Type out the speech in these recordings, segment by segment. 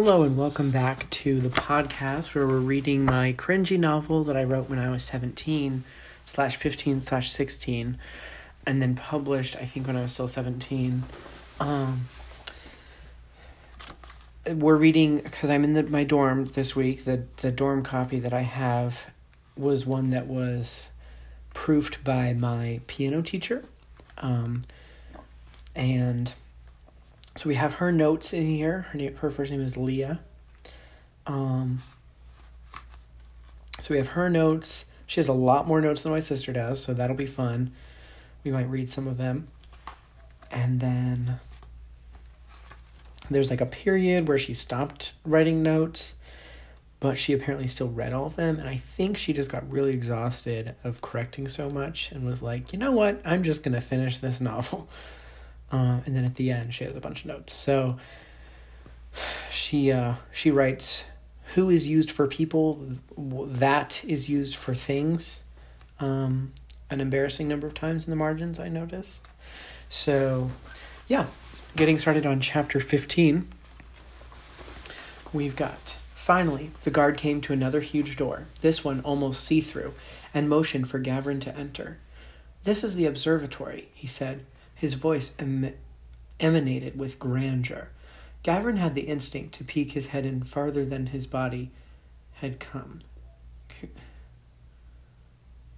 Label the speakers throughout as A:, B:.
A: Hello and welcome back to the podcast where we're reading my cringy novel that I wrote when I was 17 slash 15 slash 16 and then published I think when I was still 17. Um, we're reading because I'm in the, my dorm this week. The, the dorm copy that I have was one that was proofed by my piano teacher. Um, and so we have her notes in here. Her name, her first name is Leah. Um, so we have her notes. She has a lot more notes than my sister does, so that'll be fun. We might read some of them. And then there's like a period where she stopped writing notes, but she apparently still read all of them. And I think she just got really exhausted of correcting so much and was like, you know what? I'm just going to finish this novel. Uh, and then at the end, she has a bunch of notes. So she uh, she writes, "Who is used for people, that is used for things." Um, an embarrassing number of times in the margins, I noticed. So, yeah, getting started on chapter fifteen. We've got finally the guard came to another huge door. This one almost see through, and motioned for Gavin to enter. This is the observatory, he said his voice em- emanated with grandeur. Gavin had the instinct to peek his head in farther than his body had come.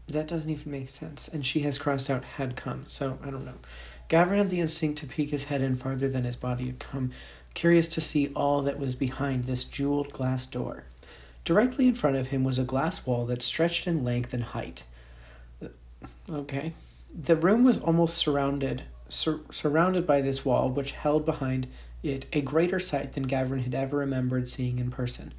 A: That doesn't even make sense. And she has crossed out had come, so I don't know. Gavin had the instinct to peek his head in farther than his body had come, curious to see all that was behind this jeweled glass door. Directly in front of him was a glass wall that stretched in length and height. Uh, okay. The room was almost surrounded sur- surrounded by this wall, which held behind it a greater sight than Gavin had ever remembered seeing in person.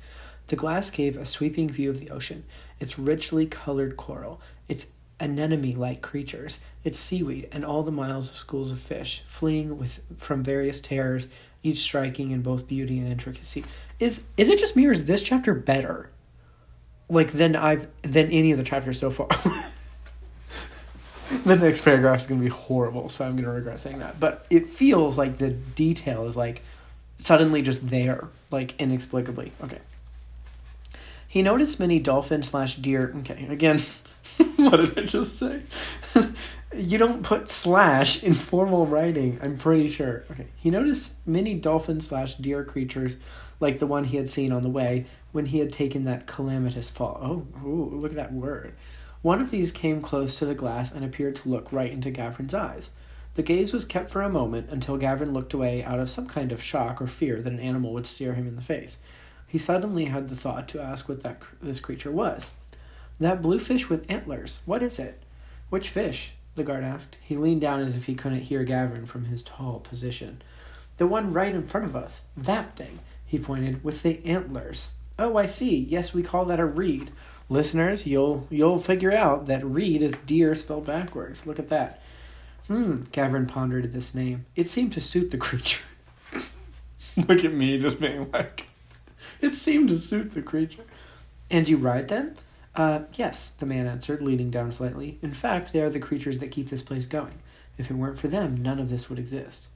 A: The glass gave a sweeping view of the ocean, its richly colored coral, its anemone like creatures, its seaweed, and all the miles of schools of fish, fleeing with from various terrors, each striking in both beauty and intricacy. Is is it just me or is this chapter better? Like than I've than any of the chapters so far? the next paragraph is going to be horrible, so I'm going to regret saying that. But it feels like the detail is like suddenly just there, like inexplicably. Okay. He noticed many dolphin slash deer. Okay, again, what did I just say? you don't put slash in formal writing, I'm pretty sure. Okay. He noticed many dolphin slash deer creatures like the one he had seen on the way when he had taken that calamitous fall. Oh, ooh, look at that word. One of these came close to the glass and appeared to look right into Gavrin's eyes. The gaze was kept for a moment until Gavin looked away out of some kind of shock or fear that an animal would stare him in the face. He suddenly had the thought to ask what that this creature was. That blue fish with antlers. What is it? Which fish? the guard asked. He leaned down as if he couldn't hear Gavin from his tall position. The one right in front of us. That thing, he pointed, with the antlers. Oh, I see. Yes, we call that a reed listeners, you'll you'll figure out that reed is deer spelled backwards. Look at that. Hmm, Gavin pondered at this name. It seemed to suit the creature. Look at me just being like, it seemed to suit the creature. And you ride them? Uh, yes, the man answered, leaning down slightly. In fact, they are the creatures that keep this place going. If it weren't for them, none of this would exist.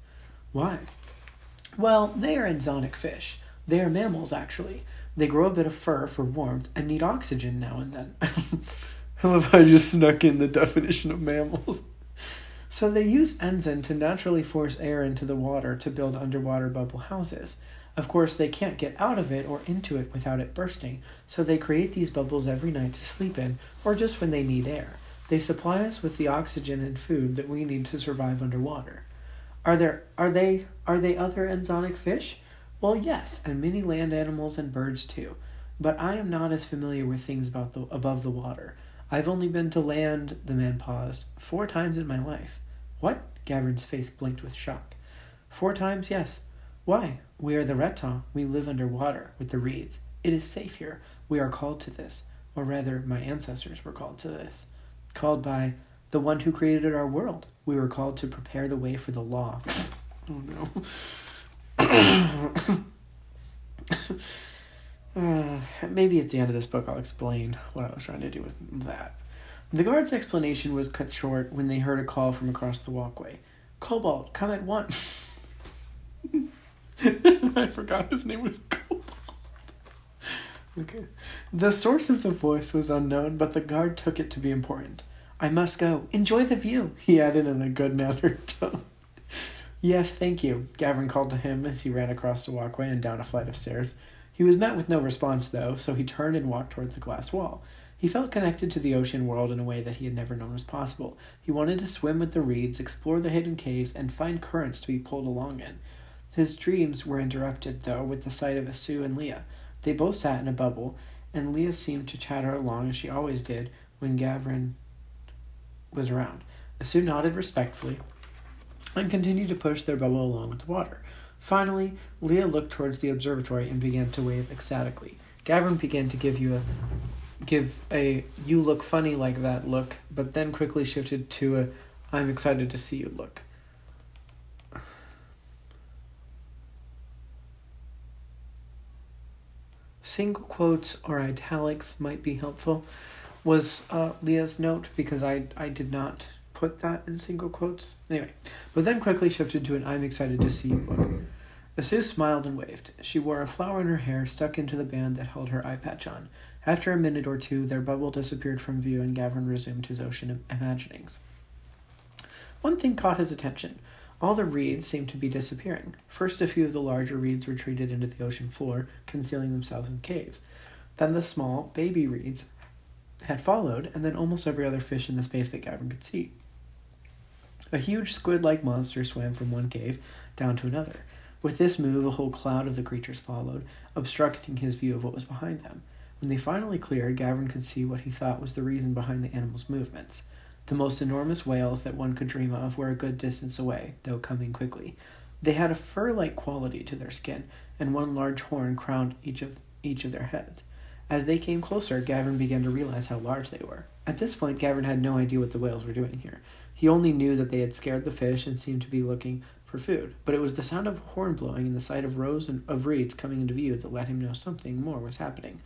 A: Why? Well, they are enzonic fish. They are mammals, actually. They grow a bit of fur for warmth and need oxygen now and then. I love how I just snuck in the definition of mammals. So they use enzyme to naturally force air into the water to build underwater bubble houses. Of course, they can't get out of it or into it without it bursting, so they create these bubbles every night to sleep in, or just when they need air. They supply us with the oxygen and food that we need to survive underwater. Are there are they are they other enzonic fish? Well, yes, and many land animals and birds too. But I am not as familiar with things about the above the water. I've only been to land, the man paused, four times in my life. What? Gavin's face blinked with shock. Four times, yes. Why? We are the Reton. We live under water with the reeds. It is safe here. We are called to this. Or rather, my ancestors were called to this. Called by the one who created our world. We were called to prepare the way for the law. oh no. Uh, maybe at the end of this book I'll explain what I was trying to do with that. The guard's explanation was cut short when they heard a call from across the walkway. Cobalt, come at once. I forgot his name was Cobalt. Okay. The source of the voice was unknown, but the guard took it to be important. I must go. Enjoy the view, he added in a good mannered tone. Yes, thank you, Gavin called to him as he ran across the walkway and down a flight of stairs. He was met with no response, though, so he turned and walked toward the glass wall. He felt connected to the ocean world in a way that he had never known was possible. He wanted to swim with the reeds, explore the hidden caves, and find currents to be pulled along in. His dreams were interrupted, though, with the sight of Asu and Leah. They both sat in a bubble, and Leah seemed to chatter along as she always did when Gavin was around. Asu nodded respectfully and continued to push their bubble along with the water. Finally, Leah looked towards the observatory and began to wave ecstatically. Gavin began to give you a give a you look funny like that look, but then quickly shifted to a I'm excited to see you look. Single quotes or italics might be helpful, was uh, Leah's note because I, I did not put that in single quotes. Anyway, but then quickly shifted to an I'm excited to see you look. Asu smiled and waved. She wore a flower in her hair stuck into the band that held her eye patch on. After a minute or two, their bubble disappeared from view and Gavin resumed his ocean imaginings. One thing caught his attention. All the reeds seemed to be disappearing. First, a few of the larger reeds retreated into the ocean floor, concealing themselves in caves. Then the small, baby reeds had followed, and then almost every other fish in the space that Gavin could see. A huge squid like monster swam from one cave down to another. With this move, a whole cloud of the creatures followed, obstructing his view of what was behind them. When they finally cleared, Gavin could see what he thought was the reason behind the animals' movements. The most enormous whales that one could dream of were a good distance away, though coming quickly. They had a fur like quality to their skin, and one large horn crowned each of each of their heads. As they came closer, Gavin began to realize how large they were. At this point, Gavin had no idea what the whales were doing here. He only knew that they had scared the fish and seemed to be looking for food. But it was the sound of horn blowing and the sight of rows of reeds coming into view that let him know something more was happening.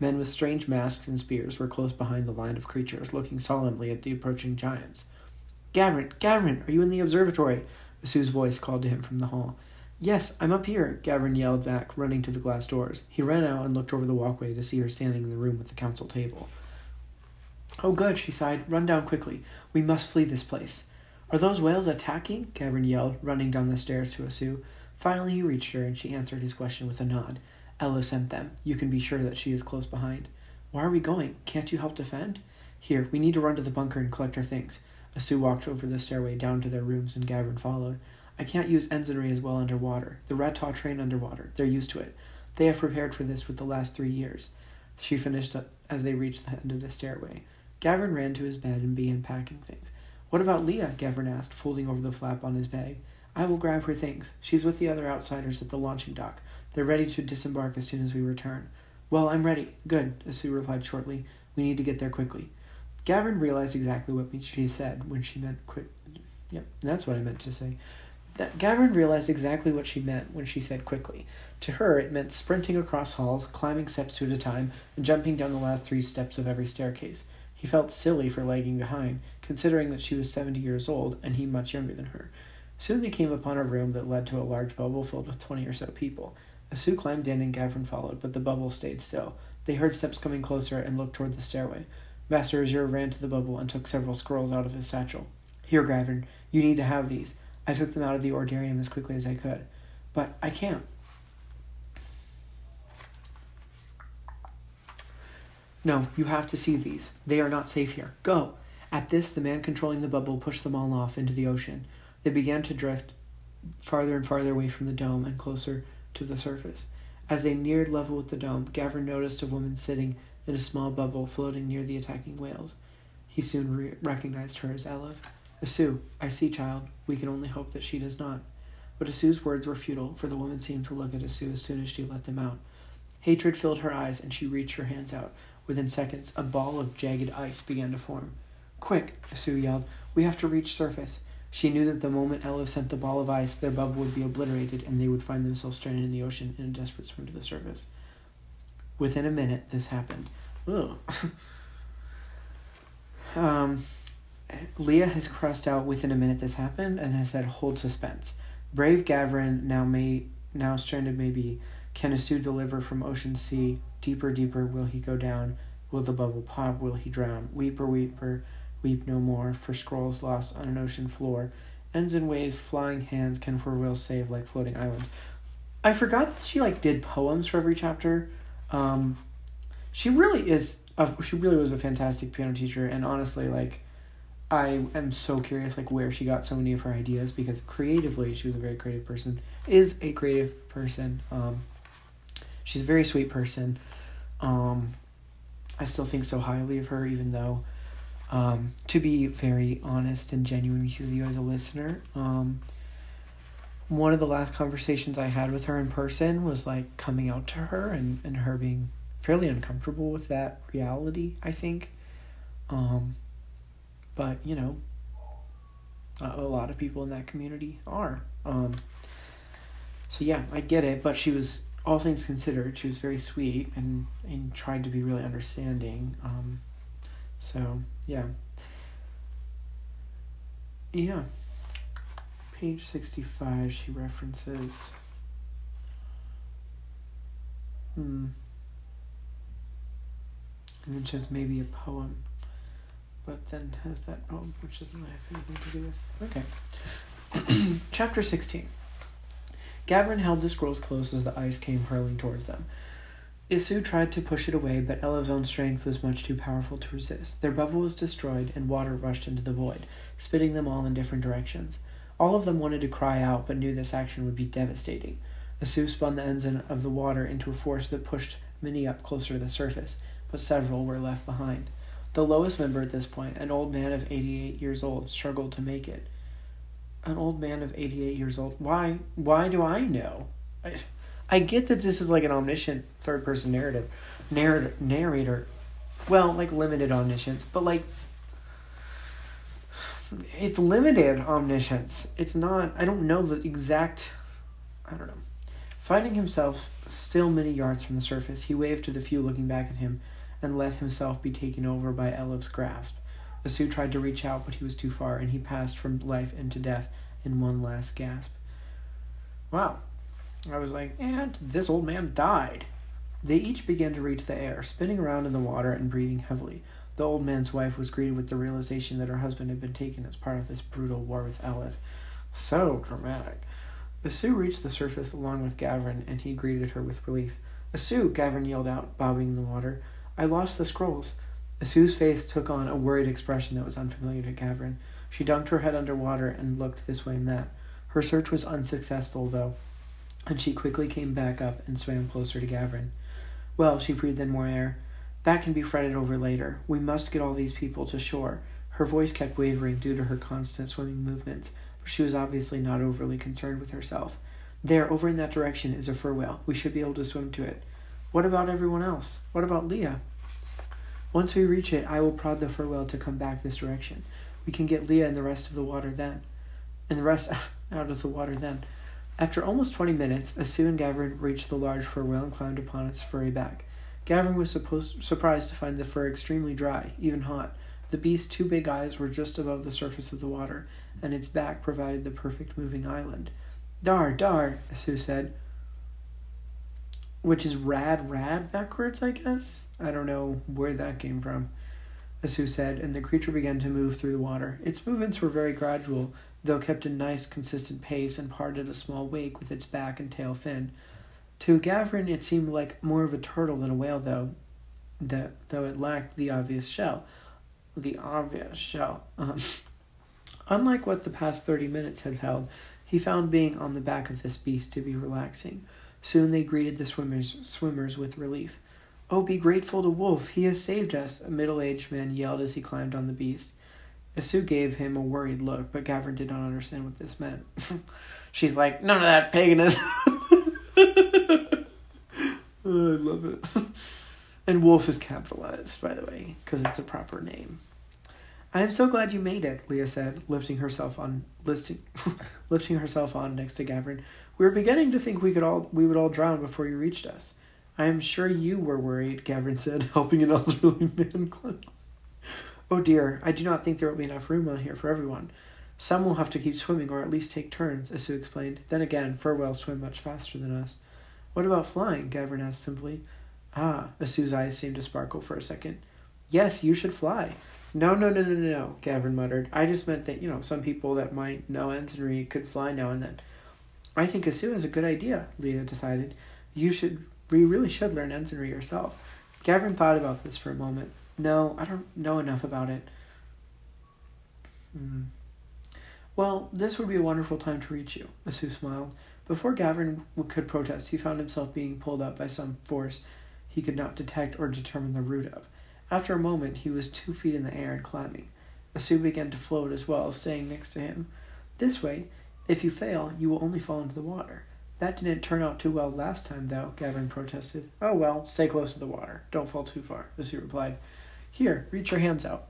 A: Men with strange masks and spears were close behind the line of creatures, looking solemnly at the approaching giants. Gavin, Gavin, are you in the observatory? Asu's voice called to him from the hall. Yes, I'm up here, Gavin yelled back, running to the glass doors. He ran out and looked over the walkway to see her standing in the room with the council table. Oh, good, she sighed. Run down quickly. We must flee this place. Are those whales attacking? Gavin yelled, running down the stairs to Asu. Finally, he reached her, and she answered his question with a nod. Ella sent them. You can be sure that she is close behind. Why are we going? Can't you help defend? Here, we need to run to the bunker and collect our things. Asu walked over the stairway down to their rooms, and Gavin followed. I can't use ensignry as well underwater. The Rattah train underwater. They're used to it. They have prepared for this with the last three years. She finished up as they reached the end of the stairway. Gavin ran to his bed and began packing things. What about Leah? Gavin asked, folding over the flap on his bag. I will grab her things. She's with the other outsiders at the launching dock. They're ready to disembark as soon as we return. Well, I'm ready. Good, Asu replied shortly. We need to get there quickly. Gavin realized exactly what she said when she meant quick. Yep, that's what I meant to say. That Gavin realized exactly what she meant when she said quickly. To her, it meant sprinting across halls, climbing steps two at a time, and jumping down the last three steps of every staircase. He felt silly for lagging behind, considering that she was seventy years old and he much younger than her. Soon they came upon a room that led to a large bubble filled with twenty or so people. Asu climbed in and Gavin followed, but the bubble stayed still. They heard steps coming closer and looked toward the stairway. Master Azure ran to the bubble and took several scrolls out of his satchel. Here, Gavin, you need to have these. I took them out of the ordarium as quickly as I could. But I can't. No, you have to see these. They are not safe here. Go! At this, the man controlling the bubble pushed them all off into the ocean. They began to drift farther and farther away from the dome and closer to the surface. As they neared level with the dome, Gavin noticed a woman sitting in a small bubble floating near the attacking whales. He soon re- recognized her as Elif. Asu, I see, child. We can only hope that she does not. But Asu's words were futile, for the woman seemed to look at Asu as soon as she let them out. Hatred filled her eyes, and she reached her hands out. Within seconds, a ball of jagged ice began to form. Quick, Asu yelled. We have to reach surface. She knew that the moment Elif sent the ball of ice, their bubble would be obliterated and they would find themselves stranded in the ocean in a desperate swim to the surface. Within a minute, this happened. um, Leah has crossed out within a minute this happened and has said hold suspense. Brave Gavin now may now stranded maybe. Can Asu deliver from ocean sea? Deeper, deeper will he go down? Will the bubble pop? Will he drown? Weeper, weeper, weep no more, for scrolls lost on an ocean floor. Ends and waves, flying hands can for will save like floating islands. I forgot that she like did poems for every chapter. Um, she really is. A, she really was a fantastic piano teacher, and honestly, like, I am so curious like where she got so many of her ideas because creatively she was a very creative person. Is a creative person. Um, she's a very sweet person. Um, I still think so highly of her, even though, um, to be very honest and genuine with you as a listener, um, one of the last conversations I had with her in person was like coming out to her and, and her being fairly uncomfortable with that reality, I think. Um, but, you know, a, lot of people in that community are. Um, so, yeah, I get it, but she was, all things considered, she was very sweet and, and tried to be really understanding. Um, so, yeah. Yeah. Page 65 she references. Hmm. And then she has maybe a poem but then has that poem which doesn't have anything to do with okay. Chapter 16 Gavrin held the scrolls close as the ice came hurling towards them. Isu tried to push it away, but Elev's own strength was much too powerful to resist. Their bubble was destroyed, and water rushed into the void, spitting them all in different directions. All of them wanted to cry out, but knew this action would be devastating. Asu spun the ends of the water into a force that pushed many up closer to the surface, but several were left behind. The lowest member at this point, an old man of 88 years old, struggled to make it. An old man of 88 years old? Why? Why do I know? I, I get that this is like an omniscient third person narrative, narrator, narrator. Well, like limited omniscience, but like it's limited omniscience. It's not. I don't know the exact. I don't know. Finding himself still many yards from the surface, he waved to the few looking back at him, and let himself be taken over by Elev's grasp. Asu tried to reach out, but he was too far, and he passed from life into death in one last gasp. Wow. I was like, and this old man died. They each began to reach the air, spinning around in the water and breathing heavily. The old man's wife was greeted with the realization that her husband had been taken as part of this brutal war with Aleph. So dramatic. Asu reached the surface along with Gavrin, and he greeted her with relief. Asu! Gavrin yelled out, bobbing in the water. I lost the scrolls. Asu's face took on a worried expression that was unfamiliar to Gavrin. She dunked her head under water and looked this way and that. Her search was unsuccessful, though, and she quickly came back up and swam closer to Gavrin. Well, she breathed in more air. That can be fretted over later. We must get all these people to shore. Her voice kept wavering due to her constant swimming movements, but she was obviously not overly concerned with herself. There, over in that direction, is a fur whale. We should be able to swim to it. What about everyone else? What about Leah? Once we reach it, I will prod the fur whale to come back this direction. We can get Leah and the rest of the water then. And the rest out of the water then. After almost twenty minutes, Asu and Gavrin reached the large fur whale and climbed upon its furry back. Gavrin was supposed, surprised to find the fur extremely dry, even hot. The beast's two big eyes were just above the surface of the water, and its back provided the perfect moving island. Dar, dar, Asu said. Which is rad, rad backwards, I guess? I don't know where that came from, Asu said, and the creature began to move through the water. Its movements were very gradual, though kept a nice, consistent pace, and parted a small wake with its back and tail fin. To Gavrin, it seemed like more of a turtle than a whale, though, that, though it lacked the obvious shell. The obvious shell. Um, unlike what the past 30 minutes had held, he found being on the back of this beast to be relaxing. Soon they greeted the swimmers, swimmers with relief. Oh, be grateful to Wolf. He has saved us, a middle aged man yelled as he climbed on the beast. Asu gave him a worried look, but Gavrin did not understand what this meant. She's like, none of that paganism. oh, I love it. and Wolf is capitalized, by the way, because it's a proper name. I am so glad you made it, Leah said, lifting herself on listing, lifting herself on next to Gavrin. We were beginning to think we could all we would all drown before you reached us. I am sure you were worried, Gavrin said, helping an elderly man climb. Oh dear, I do not think there will be enough room on here for everyone. Some will have to keep swimming or at least take turns, Asu explained. Then again, fur whales swim much faster than us. What about flying? Gavin asked simply. Ah, Asu's eyes seemed to sparkle for a second. Yes, you should fly. No, no, no, no, no, no, Gavin muttered. I just meant that, you know, some people that might know ensignry could fly now and then. I think Asu is a good idea, Leah decided. You should, we really should learn ensignry yourself. Gavin thought about this for a moment. No, I don't know enough about it. Hmm. Well, this would be a wonderful time to reach you, Asu smiled. Before Gavin could protest, he found himself being pulled up by some force he could not detect or determine the root of. After a moment, he was two feet in the air and climbing. The Asu began to float as well, staying next to him. This way, if you fail, you will only fall into the water. That didn't turn out too well last time, though, Gavin protested. Oh well, stay close to the water. Don't fall too far, the Asu replied. Here, reach your hands out.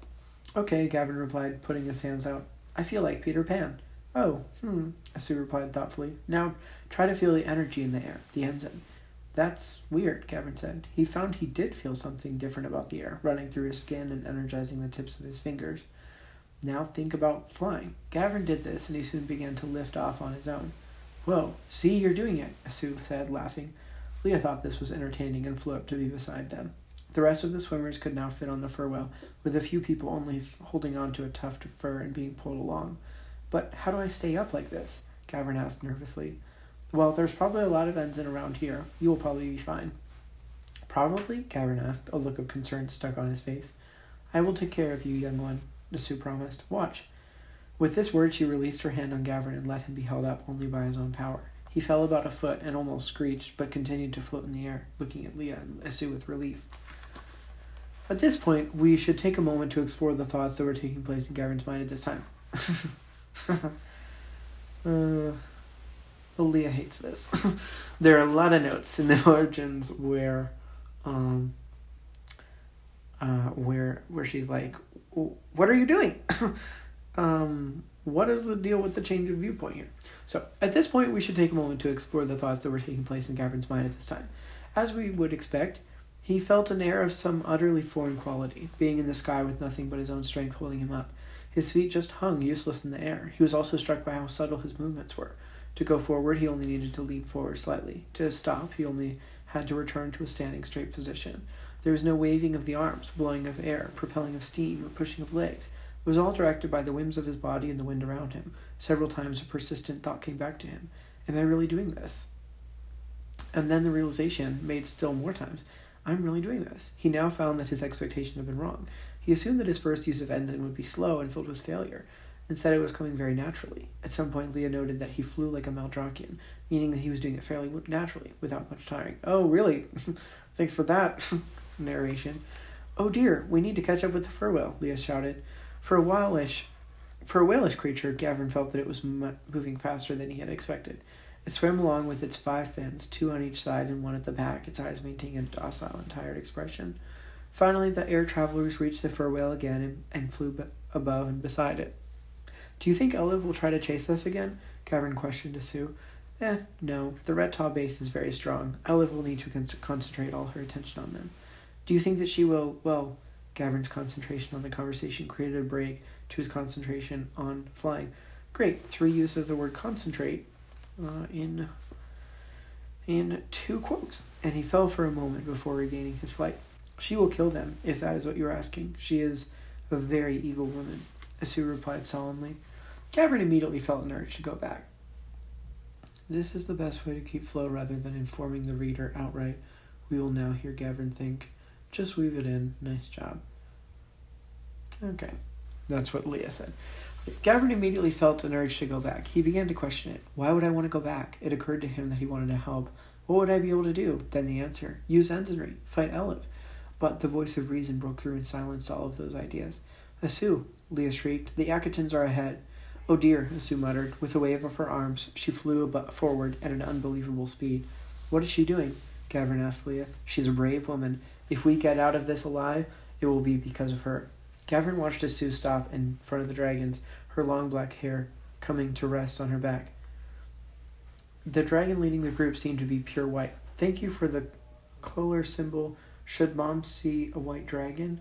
A: Okay, Gavin replied, putting his hands out. I feel like Peter Pan. Oh, hmm, Asu replied thoughtfully. Now try to feel the energy in the air, the ensign. That's weird, Gavin said. He found he did feel something different about the air, running through his skin and energizing the tips of his fingers. Now think about flying. Gavin did this, and he soon began to lift off on his own. Whoa, see, you're doing it, Asu said, laughing. Leah thought this was entertaining and flew up to be beside them. The rest of the swimmers could now fit on the fur well, with a few people only holding on to a tuft of fur and being pulled along. But how do I stay up like this? Gavin asked nervously. Well, there's probably a lot of ends in around here. You will probably be fine. Probably? Gavin asked, a look of concern stuck on his face. I will take care of you, young one, Asu promised. Watch. With this word, she released her hand on Gavin and let him be held up only by his own power. He fell about a foot and almost screeched, but continued to float in the air, looking at Leah and Asu with relief. At this point, we should take a moment to explore the thoughts that were taking place in Gavin's mind at this time. uh, Leah hates this. there are a lot of notes in the margins where, um, uh, where where she's like, "What are you doing? um, what is the deal with the change of viewpoint here?" So at this point, we should take a moment to explore the thoughts that were taking place in Gavin's mind at this time. As we would expect, he felt an air of some utterly foreign quality, being in the sky with nothing but his own strength holding him up. His feet just hung useless in the air. He was also struck by how subtle his movements were. To go forward, he only needed to leap forward slightly. To stop, he only had to return to a standing straight position. There was no waving of the arms, blowing of air, propelling of steam, or pushing of legs. It was all directed by the whims of his body and the wind around him. Several times a persistent thought came back to him Am I really doing this? And then the realization, made still more times, I'm really doing this. He now found that his expectation had been wrong. He assumed that his first use of ensign would be slow and filled with failure. Instead, it was coming very naturally. At some point, Leah noted that he flew like a Maldrakian, meaning that he was doing it fairly naturally, without much tiring. Oh, really? Thanks for that narration. Oh dear, we need to catch up with the fur whale, Leah shouted. For a whileish, for a whalish creature, Gavin felt that it was moving faster than he had expected. It swam along with its five fins, two on each side and one at the back, its eyes maintaining a docile and tired expression. Finally, the air travelers reached the fur whale again and, and flew above and beside it. Do you think Olive will try to chase us again? Gavin questioned to Sue. Eh, no. The reptile base is very strong. Olive will need to con- concentrate all her attention on them. Do you think that she will, well, Gavin's concentration on the conversation created a break to his concentration on flying. Great. Three uses of the word concentrate uh, in in two quotes, and he fell for a moment before regaining his flight. She will kill them, if that is what you are asking. She is a very evil woman. Asu replied solemnly. Gavin immediately felt an urge to go back. This is the best way to keep flow rather than informing the reader outright. We will now hear Gavin think. Just weave it in. Nice job. Okay. That's what Leah said. Gavin immediately felt an urge to go back. He began to question it. Why would I want to go back? It occurred to him that he wanted to help. What would I be able to do? Then the answer use ensignry, fight Elif. But the voice of reason broke through and silenced all of those ideas. Asu, Leah shrieked. The Akitans are ahead. Oh dear, Asu muttered. With a wave of her arms, she flew forward at an unbelievable speed. What is she doing? Gavin asked Leah. She's a brave woman. If we get out of this alive, it will be because of her. Gavin watched Asu stop in front of the dragons, her long black hair coming to rest on her back. The dragon leading the group seemed to be pure white. Thank you for the color symbol. Should mom see a white dragon?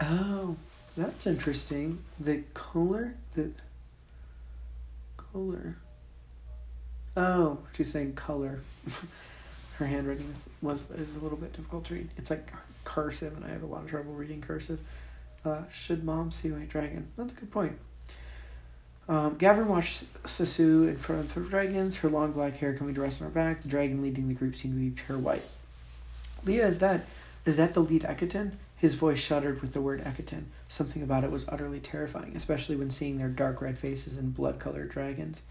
A: Oh, that's interesting. The color, the Color. Oh, she's saying color. Her handwriting is, was is a little bit difficult to read. It's like cursive, and I have a lot of trouble reading cursive. Uh, should mom see White Dragon? That's a good point. Um, Gavin watched Sasu in front of the dragons, her long black hair coming to rest on her back. The dragon leading the group seemed to be pure white. Leah, is that is that the lead Ekaton? His voice shuddered with the word Ekaton. Something about it was utterly terrifying, especially when seeing their dark red faces and blood colored dragons.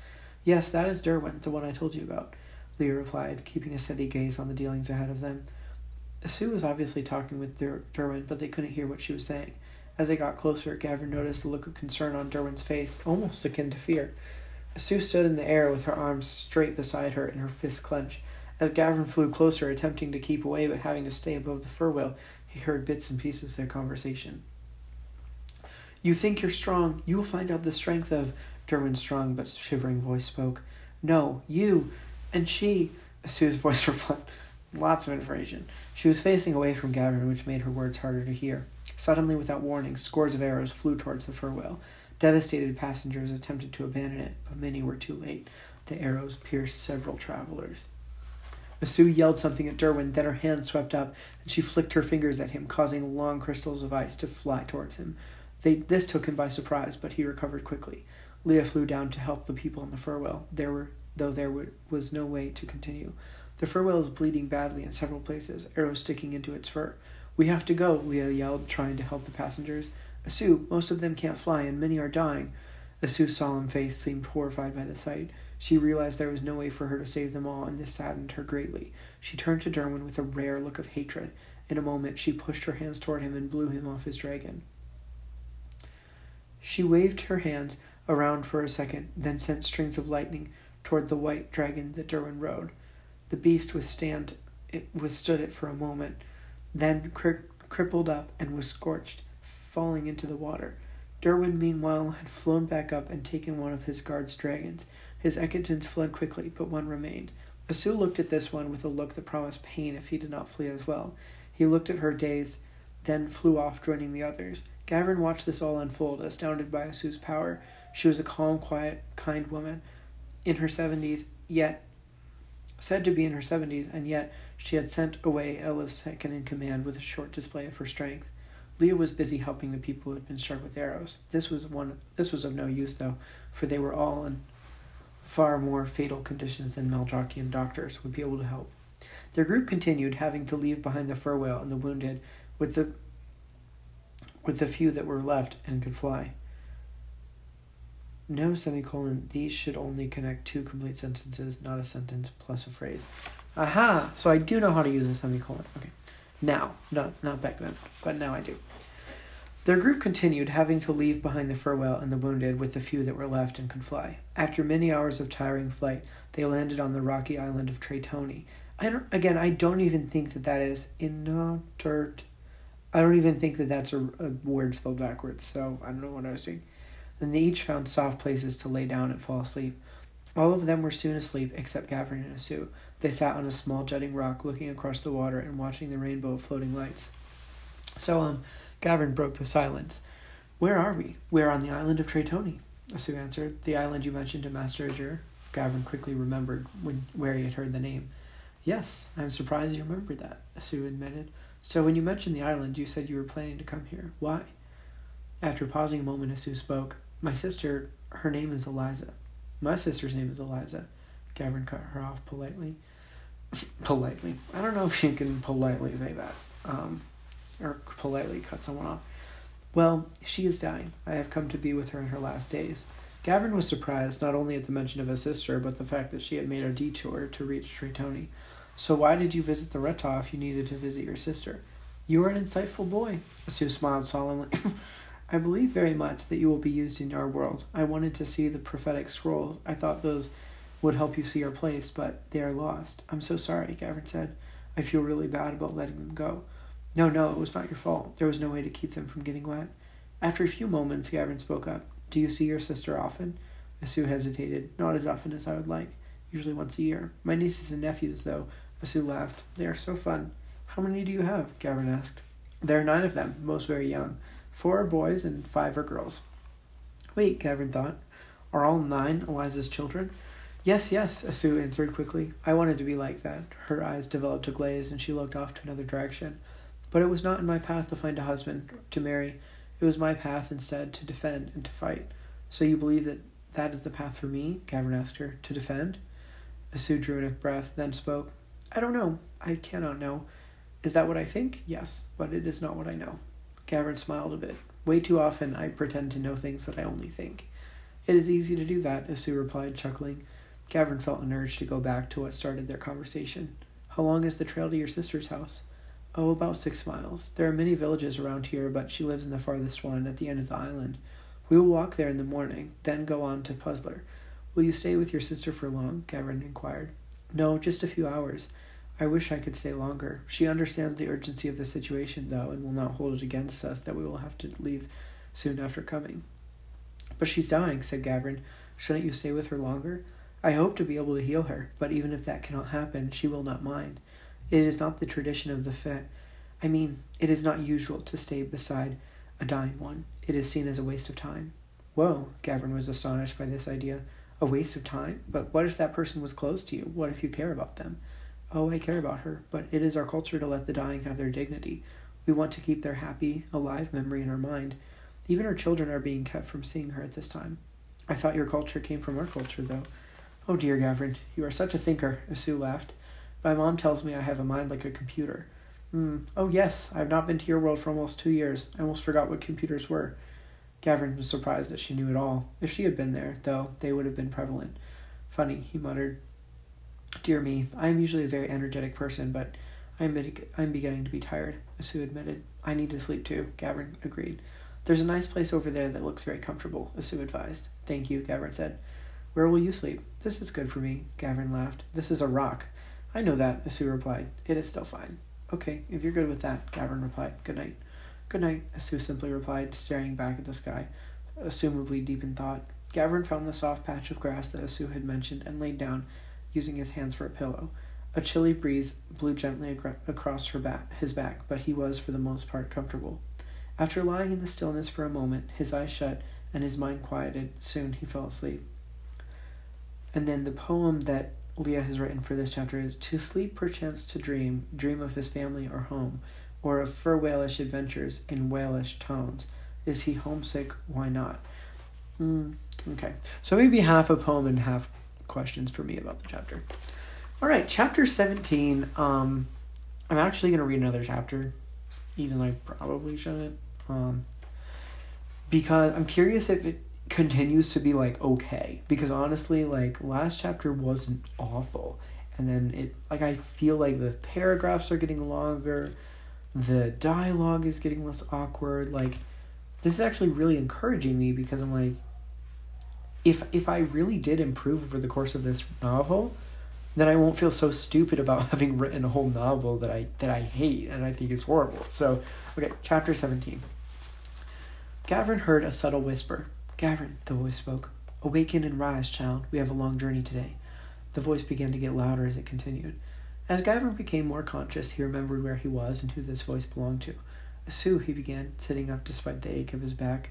A: Yes, that is Derwent, the one I told you about, Leah replied, keeping a steady gaze on the dealings ahead of them. Sue was obviously talking with Der- Derwent, but they couldn't hear what she was saying. As they got closer, Gavin noticed a look of concern on Derwent's face, almost akin to fear. Sue stood in the air with her arms straight beside her and her fists clenched. As Gavin flew closer, attempting to keep away but having to stay above the fur wheel, he heard bits and pieces of their conversation. You think you're strong. You will find out the strength of. Derwent's strong but shivering voice spoke. No, you and she. Sue's voice replied. Lots of information. She was facing away from Gavin, which made her words harder to hear. Suddenly, without warning, scores of arrows flew towards the fur whale. Devastated passengers attempted to abandon it, but many were too late. The arrows pierced several travelers. Sue yelled something at Derwin, then her hand swept up, and she flicked her fingers at him, causing long crystals of ice to fly towards him. They, this took him by surprise, but he recovered quickly. Leah flew down to help the people in the fur whale, there were, though there were, was no way to continue. The fur whale is bleeding badly in several places, arrows sticking into its fur. We have to go, Leah yelled, trying to help the passengers. Asu, most of them can't fly, and many are dying. Asu's solemn face seemed horrified by the sight. She realized there was no way for her to save them all, and this saddened her greatly. She turned to Derwin with a rare look of hatred. In a moment, she pushed her hands toward him and blew him off his dragon. She waved her hands around for a second, then sent strings of lightning toward the white dragon that Derwin rode. The beast withstand it withstood it for a moment, then cri- crippled up and was scorched, falling into the water. Derwin, meanwhile, had flown back up and taken one of his guard's dragons. His Ekatons fled quickly, but one remained. Asu looked at this one with a look that promised pain if he did not flee as well. He looked at her dazed, then flew off, joining the others. Gavin watched this all unfold, astounded by Asu's power. She was a calm, quiet, kind woman, in her seventies, yet said to be in her seventies, and yet she had sent away Ella's second in command with a short display of her strength. Leah was busy helping the people who had been struck with arrows. This was one this was of no use though, for they were all in far more fatal conditions than Maldrakian doctors would be able to help. Their group continued, having to leave behind the whale and the wounded, with the with the few that were left and could fly. No semicolon. These should only connect two complete sentences, not a sentence plus a phrase. Aha! So I do know how to use a semicolon. Okay. Now, not not back then, but now I do. Their group continued, having to leave behind the whale and the wounded with the few that were left and could fly. After many hours of tiring flight, they landed on the rocky island of Tritoni. I don't, again, I don't even think that that is in inotert. I don't even think that that's a, a word spelled backwards, so I don't know what I was doing. Then they each found soft places to lay down and fall asleep. All of them were soon asleep except Gavin and Asu. They sat on a small jutting rock looking across the water and watching the rainbow of floating lights. So, um, Gavin broke the silence. Where are we? We're on the island of Tritoni, Asu answered. The island you mentioned to Master Azure. Gavin quickly remembered when, where he had heard the name. Yes, I'm surprised you remembered that, Asu admitted. So when you mentioned the island, you said you were planning to come here. Why? After pausing a moment, Asu spoke. My sister, her name is Eliza. My sister's name is Eliza. Gavin cut her off politely. politely. I don't know if you can politely say that. Um, or politely cut someone off. Well, she is dying. I have come to be with her in her last days. Gavin was surprised not only at the mention of his sister, but the fact that she had made a detour to reach Tritoni. So why did you visit the Retah if you needed to visit your sister? You are an insightful boy. Sue smiled solemnly. I believe very much that you will be used in our world. I wanted to see the prophetic scrolls. I thought those would help you see your place, but they are lost. I'm so sorry, Gavin said. I feel really bad about letting them go. No, no, it was not your fault. There was no way to keep them from getting wet. After a few moments, Gavin spoke up. Do you see your sister often? Asu hesitated. Not as often as I would like. Usually once a year. My nieces and nephews, though. Asu laughed. They are so fun. How many do you have? Gavin asked. There are nine of them, most very young. Four are boys and five are girls. Wait, Gavin thought. Are all nine Eliza's children? Yes, yes, Asu answered quickly. I wanted to be like that. Her eyes developed a glaze, and she looked off to another direction. But it was not in my path to find a husband, to marry. It was my path instead to defend and to fight. So you believe that that is the path for me? Gavin asked her. To defend? Asu drew in a breath, then spoke. I don't know. I cannot know. Is that what I think? Yes, but it is not what I know. Gavin smiled a bit. Way too often I pretend to know things that I only think. It is easy to do that, Asu replied, chuckling. Gavin felt an urge to go back to what started their conversation. How long is the trail to your sister's house? Oh, about six miles. There are many villages around here, but she lives in the farthest one, at the end of the island. We will walk there in the morning, then go on to Puzzler. Will you stay with your sister for long? Gavin inquired. No, just a few hours. I wish I could stay longer. She understands the urgency of the situation, though, and will not hold it against us that we will have to leave soon after coming. But she's dying, said Gavin. Shouldn't you stay with her longer? I hope to be able to heal her, but even if that cannot happen, she will not mind. It is not the tradition of the fit. I mean, it is not usual to stay beside a dying one. It is seen as a waste of time. Whoa, Gavin was astonished by this idea. A waste of time? But what if that person was close to you? What if you care about them? Oh, I care about her, but it is our culture to let the dying have their dignity. We want to keep their happy, alive memory in our mind. Even our children are being kept from seeing her at this time. I thought your culture came from our culture, though. Oh dear, Gavin, you are such a thinker, Asu laughed. My mom tells me I have a mind like a computer. Hmm. Oh, yes, I have not been to your world for almost two years. I almost forgot what computers were. Gavin was surprised that she knew it all. If she had been there, though, they would have been prevalent. Funny, he muttered. Dear me, I am usually a very energetic person, but I am, I'm beginning to be tired, Asu admitted. I need to sleep too, Gavin agreed. There's a nice place over there that looks very comfortable, Asu advised. Thank you, Gavin said. Where will you sleep? This is good for me, Gavin laughed. This is a rock. I know that, Asu replied. It is still fine. Okay, if you're good with that, Gavin replied. Good night. Good night, Asu simply replied, staring back at the sky, assumably deep in thought. Gavin found the soft patch of grass that Asu had mentioned and laid down, using his hands for a pillow. A chilly breeze blew gently across her back, his back, but he was, for the most part, comfortable. After lying in the stillness for a moment, his eyes shut and his mind quieted. Soon he fell asleep. And then the poem that Leah has written for this chapter is To sleep perchance to dream, dream of his family or home, or of fur whalish adventures in whalish tones. Is he homesick? Why not? Mm, okay, so maybe half a poem and half questions for me about the chapter. All right, chapter 17. Um, I'm actually going to read another chapter, even though I probably shouldn't. Um, because I'm curious if it continues to be like okay. Because honestly, like last chapter wasn't awful. And then it, like, I feel like the paragraphs are getting longer, the dialogue is getting less awkward. Like, this is actually really encouraging me because I'm like, if if I really did improve over the course of this novel, then I won't feel so stupid about having written a whole novel that I that I hate and I think is horrible. So, okay, chapter 17. Gavin heard a subtle whisper. Gavin, the voice spoke. Awaken and rise, child. We have a long journey today. The voice began to get louder as it continued. As Gavin became more conscious, he remembered where he was and who this voice belonged to. Sue, he began, sitting up despite the ache of his back.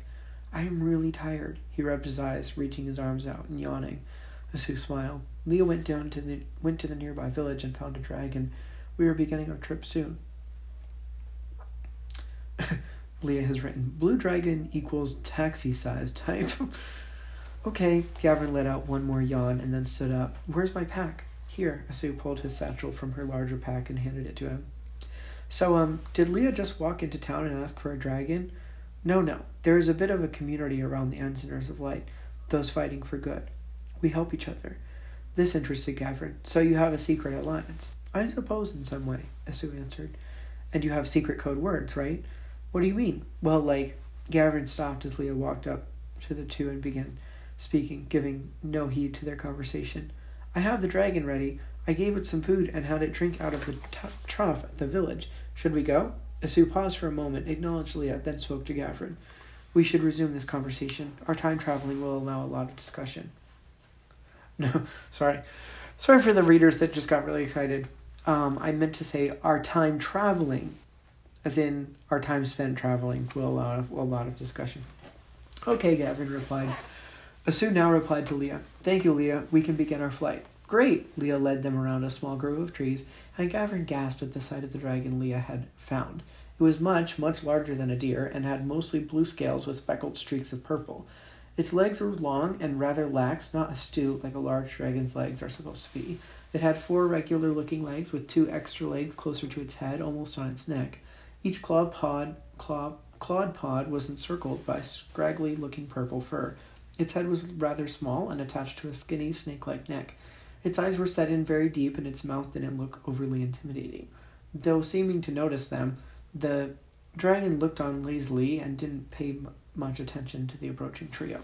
A: I am really tired. He rubbed his eyes, reaching his arms out and yawning. Asu smiled. Leah went down to the went to the nearby village and found a dragon. We are beginning our trip soon. Leah has written Blue Dragon equals taxi size type. okay, Gavin let out one more yawn and then stood up. Where's my pack? Here, Asu pulled his satchel from her larger pack and handed it to him. So, um, did Leah just walk into town and ask for a dragon? No, no. There is a bit of a community around the Ensigners of Light, those fighting for good. We help each other. This interested Gavin. So you have a secret alliance? I suppose in some way, Asu answered. And you have secret code words, right? What do you mean? Well, like, Gavin stopped as Leah walked up to the two and began speaking, giving no heed to their conversation. I have the dragon ready. I gave it some food and had it drink out of the t- trough at the village. Should we go? Asu paused for a moment, acknowledged Leah, then spoke to Gavin. We should resume this conversation. Our time traveling will allow a lot of discussion. No, sorry. Sorry for the readers that just got really excited. Um, I meant to say our time traveling, as in our time spent traveling, will allow a lot of discussion. Okay, Gavin replied. Asu now replied to Leah, Thank you, Leah. We can begin our flight. Great! Leah led them around a small grove of trees, and Gavin gasped at the sight of the dragon Leah had found. It was much, much larger than a deer, and had mostly blue scales with speckled streaks of purple. Its legs were long and rather lax, not astute like a large dragon's legs are supposed to be. It had four regular looking legs with two extra legs closer to its head, almost on its neck. Each clawed pod, claw, clawed pod was encircled by scraggly looking purple fur. Its head was rather small and attached to a skinny snake like neck. Its eyes were set in very deep, and its mouth didn't look overly intimidating. Though seeming to notice them, the dragon looked on lazily and didn't pay m- much attention to the approaching trio.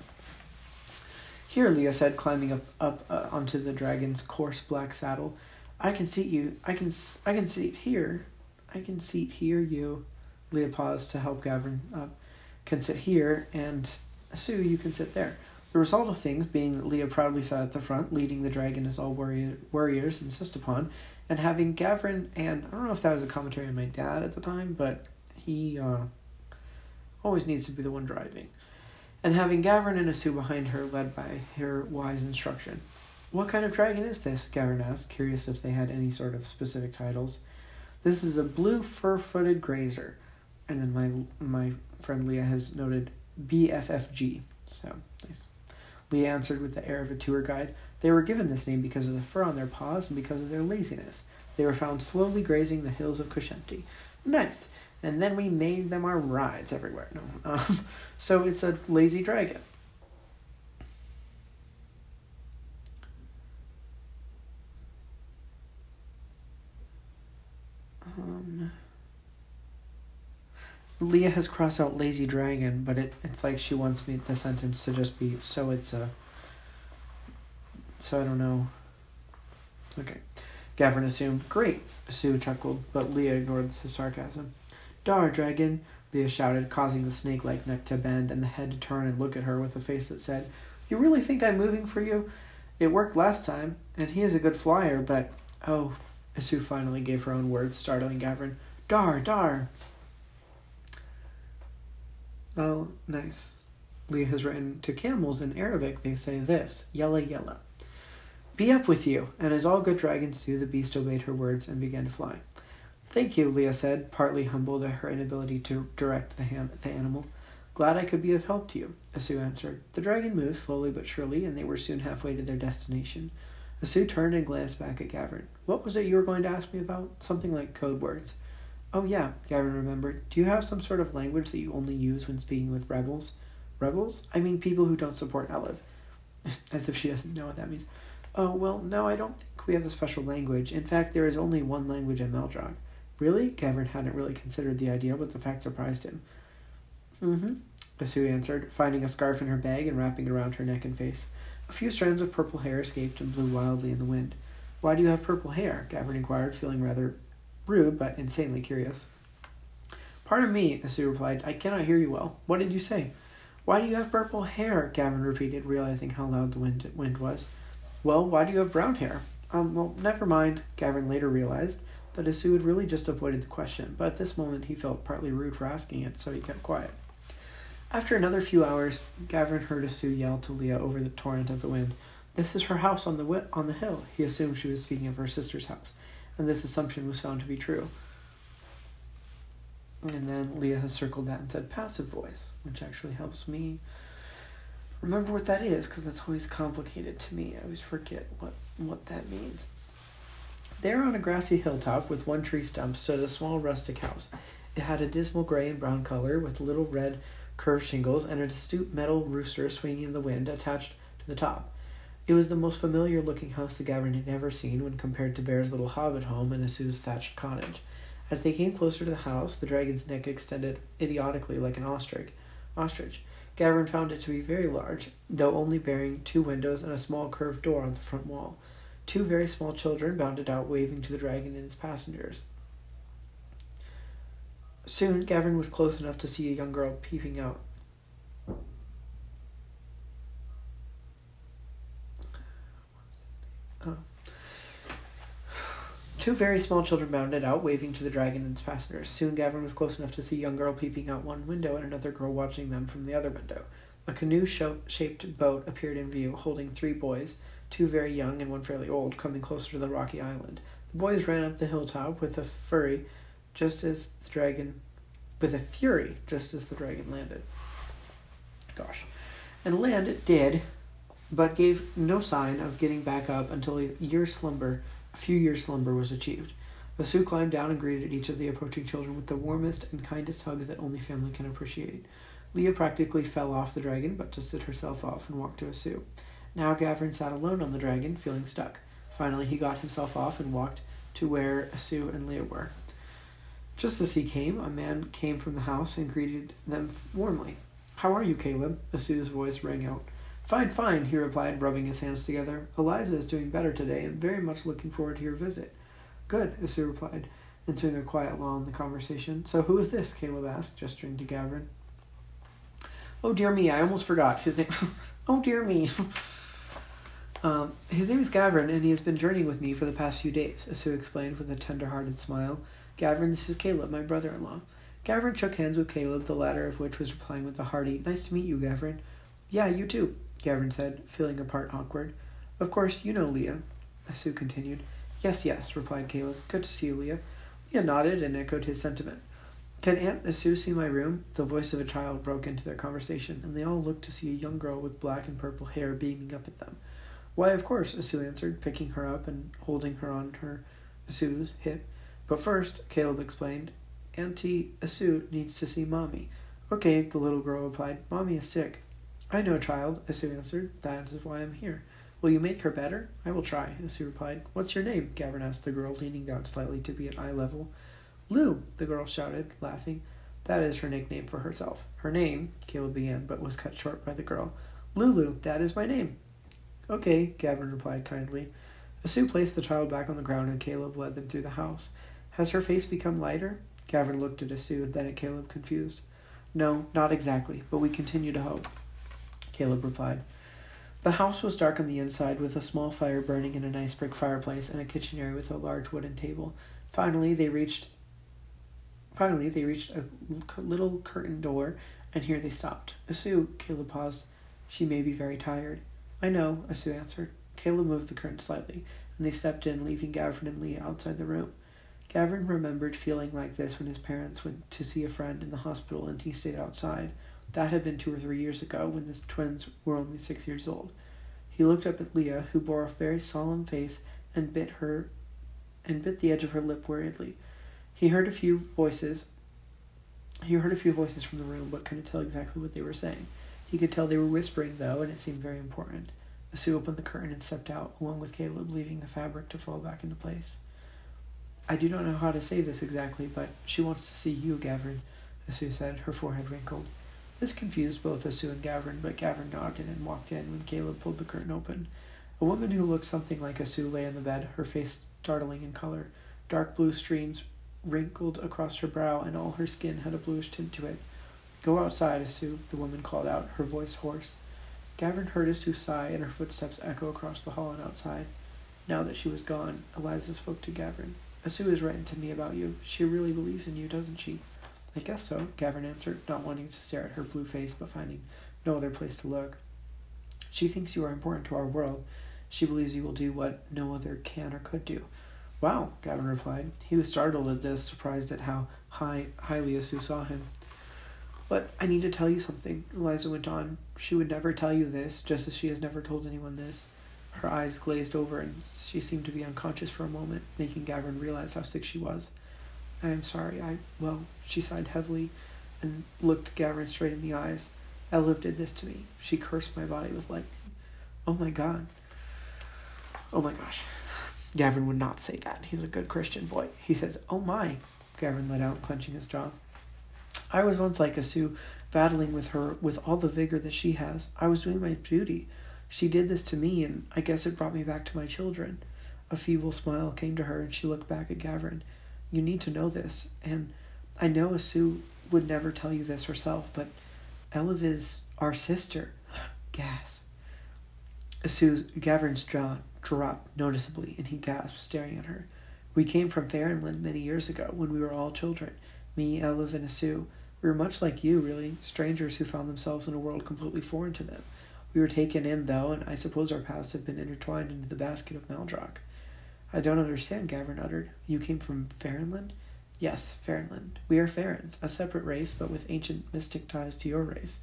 A: Here, Leah said, climbing up up uh, onto the dragon's coarse black saddle. I can seat you. I can. I can seat here. I can seat here. You. Leah paused to help Gavin up. Can sit here, and Sue, you can sit there. The result of things being that Leah proudly sat at the front, leading the dragon as all warrior, warriors insist upon, and having Gavin and I don't know if that was a commentary on my dad at the time, but he uh, always needs to be the one driving. And having Gavin and Asu behind her, led by her wise instruction. What kind of dragon is this? Gavin asked, curious if they had any sort of specific titles. This is a blue fur-footed grazer, and then my my friend Leah has noted BFFG. So nice. Leah answered with the air of a tour guide. They were given this name because of the fur on their paws and because of their laziness. They were found slowly grazing the hills of Kushenti. Nice. And then we made them our rides everywhere. No. Um, so it's a lazy dragon. Um, Leah has crossed out lazy dragon, but it, it's like she wants me the sentence to just be so it's a. So I don't know. Okay. Gavin assumed, Great, Sue chuckled, but Leah ignored his sarcasm. Dar, dragon, Leah shouted, causing the snake like neck to bend and the head to turn and look at her with a face that said, You really think I'm moving for you? It worked last time, and he is a good flyer, but. Oh, Sue finally gave her own words, startling Gavin. Dar, dar. Oh, nice. Leah has written to camels in Arabic. They say this: "Yalla yalla." Be up with you, and as all good dragons do, the beast obeyed her words and began to fly. Thank you, Leah said, partly humbled at her inability to direct the, ham- the animal. Glad I could be of help to you, Asu answered. The dragon moved slowly but surely, and they were soon halfway to their destination. Asu turned and glanced back at Gavin. What was it you were going to ask me about? Something like code words. Oh, yeah, Gavin remembered. Do you have some sort of language that you only use when speaking with rebels? Rebels? I mean people who don't support Eliv. As if she doesn't know what that means. Oh, well, no, I don't think we have a special language. In fact, there is only one language in Meldrog. Really? Gavin hadn't really considered the idea, but the fact surprised him. Mm-hmm, Asu answered, finding a scarf in her bag and wrapping it around her neck and face. A few strands of purple hair escaped and blew wildly in the wind. Why do you have purple hair? Gavin inquired, feeling rather rude but insanely curious. Pardon me, Asu replied. I cannot hear you well. What did you say? Why do you have purple hair? Gavin repeated, realizing how loud the wind, wind was. Well, why do you have brown hair? Um, well, never mind, Gavin later realized that Asu had really just avoided the question, but at this moment he felt partly rude for asking it, so he kept quiet. After another few hours, Gavin heard Asu yell to Leah over the torrent of the wind. This is her house on the on the hill. He assumed she was speaking of her sister's house, and this assumption was found to be true. And then Leah has circled that and said passive voice, which actually helps me remember what that is because that's always complicated to me. I always forget what what that means. There on a grassy hilltop with one tree stump stood a small rustic house. It had a dismal gray and brown color with little red curved shingles and a astute metal rooster swinging in the wind attached to the top. It was the most familiar looking house the Gavin had ever seen when compared to Bear's little hobbit home and Asu's thatched cottage. As they came closer to the house, the dragon's neck extended idiotically like an ostrich. Ostrich. Gavin found it to be very large, though only bearing two windows and a small curved door on the front wall. Two very small children bounded out, waving to the dragon and its passengers. Soon, Gavin was close enough to see a young girl peeping out. Oh. Two very small children bounded out, waving to the dragon and its passengers. Soon Gavin was close enough to see a young girl peeping out one window and another girl watching them from the other window. A canoe shaped boat appeared in view, holding three boys, two very young and one fairly old, coming closer to the rocky island. The boys ran up the hilltop with a fury, just as the dragon, with a fury, just as the dragon landed. Gosh, and land it did, but gave no sign of getting back up until a year's slumber, a few years' slumber was achieved. The Sue climbed down and greeted each of the approaching children with the warmest and kindest hugs that only family can appreciate. Leah practically fell off the dragon, but dusted herself off and walked to Asu. Now Gavin sat alone on the dragon, feeling stuck. Finally, he got himself off and walked to where Sue and Leah were. Just as he came, a man came from the house and greeted them warmly. How are you, Caleb? Asu's voice rang out. Fine, fine, he replied, rubbing his hands together. Eliza is doing better today and very much looking forward to your visit. Good, Asu replied, entering a quiet lull in the conversation. So who is this? Caleb asked, gesturing to Gavin. Oh dear me, I almost forgot. His name Oh dear me. um, his name is Gavin, and he has been journeying with me for the past few days, Asu explained with a tender hearted smile. Gavin, this is Caleb, my brother in law. Gavin shook hands with Caleb, the latter of which was replying with a hearty, Nice to meet you, Gavin. Yeah, you too, Gavin said, feeling a part awkward. Of course, you know Leah, Asu continued. Yes, yes, replied Caleb. Good to see you, Leah. Leah nodded and echoed his sentiment. Can Aunt Asu see my room? The voice of a child broke into their conversation, and they all looked to see a young girl with black and purple hair beaming up at them. Why, of course, Asu answered, picking her up and holding her on her Asu's hip. But first, Caleb explained, Auntie Asu needs to see Mommy. Okay, the little girl replied, Mommy is sick. I know, child, Asu answered. That is why I'm here. Will you make her better? I will try, Asu replied. What's your name? Gavin asked the girl, leaning down slightly to be at eye level. Lou, the girl shouted, laughing. That is her nickname for herself. Her name, Caleb began, but was cut short by the girl. Lulu, that is my name. Okay, Gavin replied kindly. Asu placed the child back on the ground and Caleb led them through the house. Has her face become lighter? Gavin looked at Asu, then at Caleb, confused. No, not exactly, but we continue to hope. Caleb replied. The house was dark on the inside, with a small fire burning in a nice brick fireplace and a kitchen area with a large wooden table. Finally, they reached Finally, they reached a little curtained door, and here they stopped. Asu, Caleb paused. She may be very tired. I know, Asu answered. Caleb moved the curtain slightly, and they stepped in, leaving Gavin and Leah outside the room. Gavin remembered feeling like this when his parents went to see a friend in the hospital and he stayed outside. That had been two or three years ago when the twins were only six years old. He looked up at Leah, who bore a very solemn face and bit her and bit the edge of her lip worriedly. He heard a few voices. He heard a few voices from the room, but couldn't tell exactly what they were saying. He could tell they were whispering, though, and it seemed very important. Asu opened the curtain and stepped out, along with Caleb, leaving the fabric to fall back into place. I do not know how to say this exactly, but she wants to see you, Gavin, Asu said, her forehead wrinkled. This confused both Asu and Gavin, but Gavin nodded and walked in when Caleb pulled the curtain open. A woman who looked something like Asu lay on the bed, her face startling in color. Dark blue streams wrinkled across her brow, and all her skin had a bluish tint to it. Go outside, Asu, the woman called out, her voice hoarse. Gavin heard Asu sigh and her footsteps echo across the hall and outside. Now that she was gone, Eliza spoke to Gavin. Asu has written to me about you. She really believes in you, doesn't she? I guess so, Gavin answered, not wanting to stare at her blue face but finding no other place to look. She thinks you are important to our world. She believes you will do what no other can or could do. Wow, Gavin replied. He was startled at this, surprised at how high, highly Asu saw him. But I need to tell you something, Eliza went on. She would never tell you this, just as she has never told anyone this. Her eyes glazed over, and she seemed to be unconscious for a moment, making Gavin realize how sick she was. I am sorry, I, well, she sighed heavily and looked Gavin straight in the eyes. Eliv did this to me. She cursed my body with lightning. Oh my god. Oh my gosh. Gavin would not say that. He's a good Christian boy. He says, Oh my, Gavin let out, clenching his jaw. I was once like Asu, battling with her with all the vigor that she has. I was doing my duty. She did this to me, and I guess it brought me back to my children. A feeble smile came to her, and she looked back at Gavin. You need to know this, and I know Asu would never tell you this herself, but Eliv is our sister. Gas. Asu's Gavin's jaw dropped noticeably, and he gasped, staring at her. We came from Farinland many years ago, when we were all children. Me, Eliv, and Asu. We were much like you, really, strangers who found themselves in a world completely foreign to them. We were taken in, though, and I suppose our paths have been intertwined into the basket of Maldrock. I don't understand, Gavin uttered. You came from Farinland? Yes, Farinland. We are Farins, a separate race, but with ancient mystic ties to your race.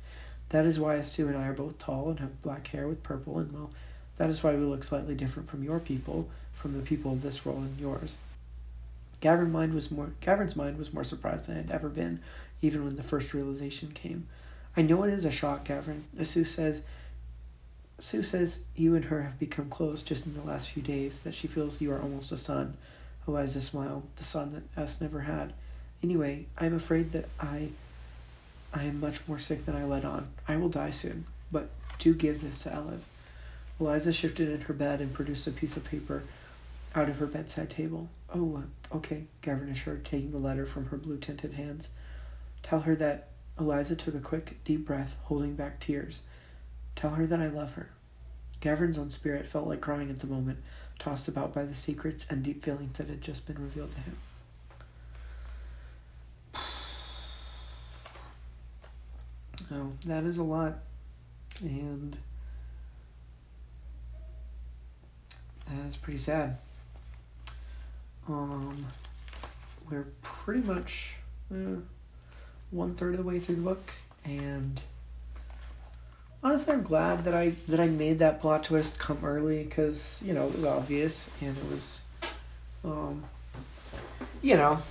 A: That is why Asu and I are both tall and have black hair with purple, and well, that is why we look slightly different from your people, from the people of this world and yours. Gavin mind was more Gavrin's mind was more surprised than it had ever been, even when the first realization came. I know it is a shock, Gavin. Asu says Sue says you and her have become close just in the last few days, that she feels you are almost a son. Eliza smiled, the son that us never had. Anyway, I am afraid that I I am much more sick than I let on. I will die soon, but do give this to Eliv. Eliza shifted in her bed and produced a piece of paper out of her bedside table. Oh, uh, okay, Gavin assured, taking the letter from her blue tinted hands. Tell her that Eliza took a quick, deep breath, holding back tears. Tell her that I love her. Gavrin's own spirit felt like crying at the moment, tossed about by the secrets and deep feelings that had just been revealed to him. Oh, that is a lot. And that is pretty sad. Um, we're pretty much uh, one third of the way through the book, and honestly, I'm glad that I that I made that plot twist come early because you know it was obvious and it was, um, you know,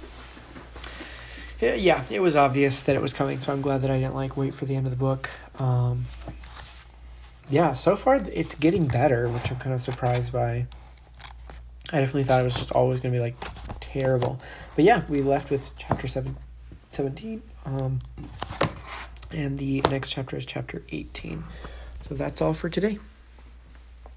A: yeah, it was obvious that it was coming. So I'm glad that I didn't like wait for the end of the book. Um, yeah, so far it's getting better, which I'm kind of surprised by. I definitely thought it was just always going to be like terrible, but yeah, we left with chapter seven, 17. Um, and the next chapter is chapter 18. So that's all for today.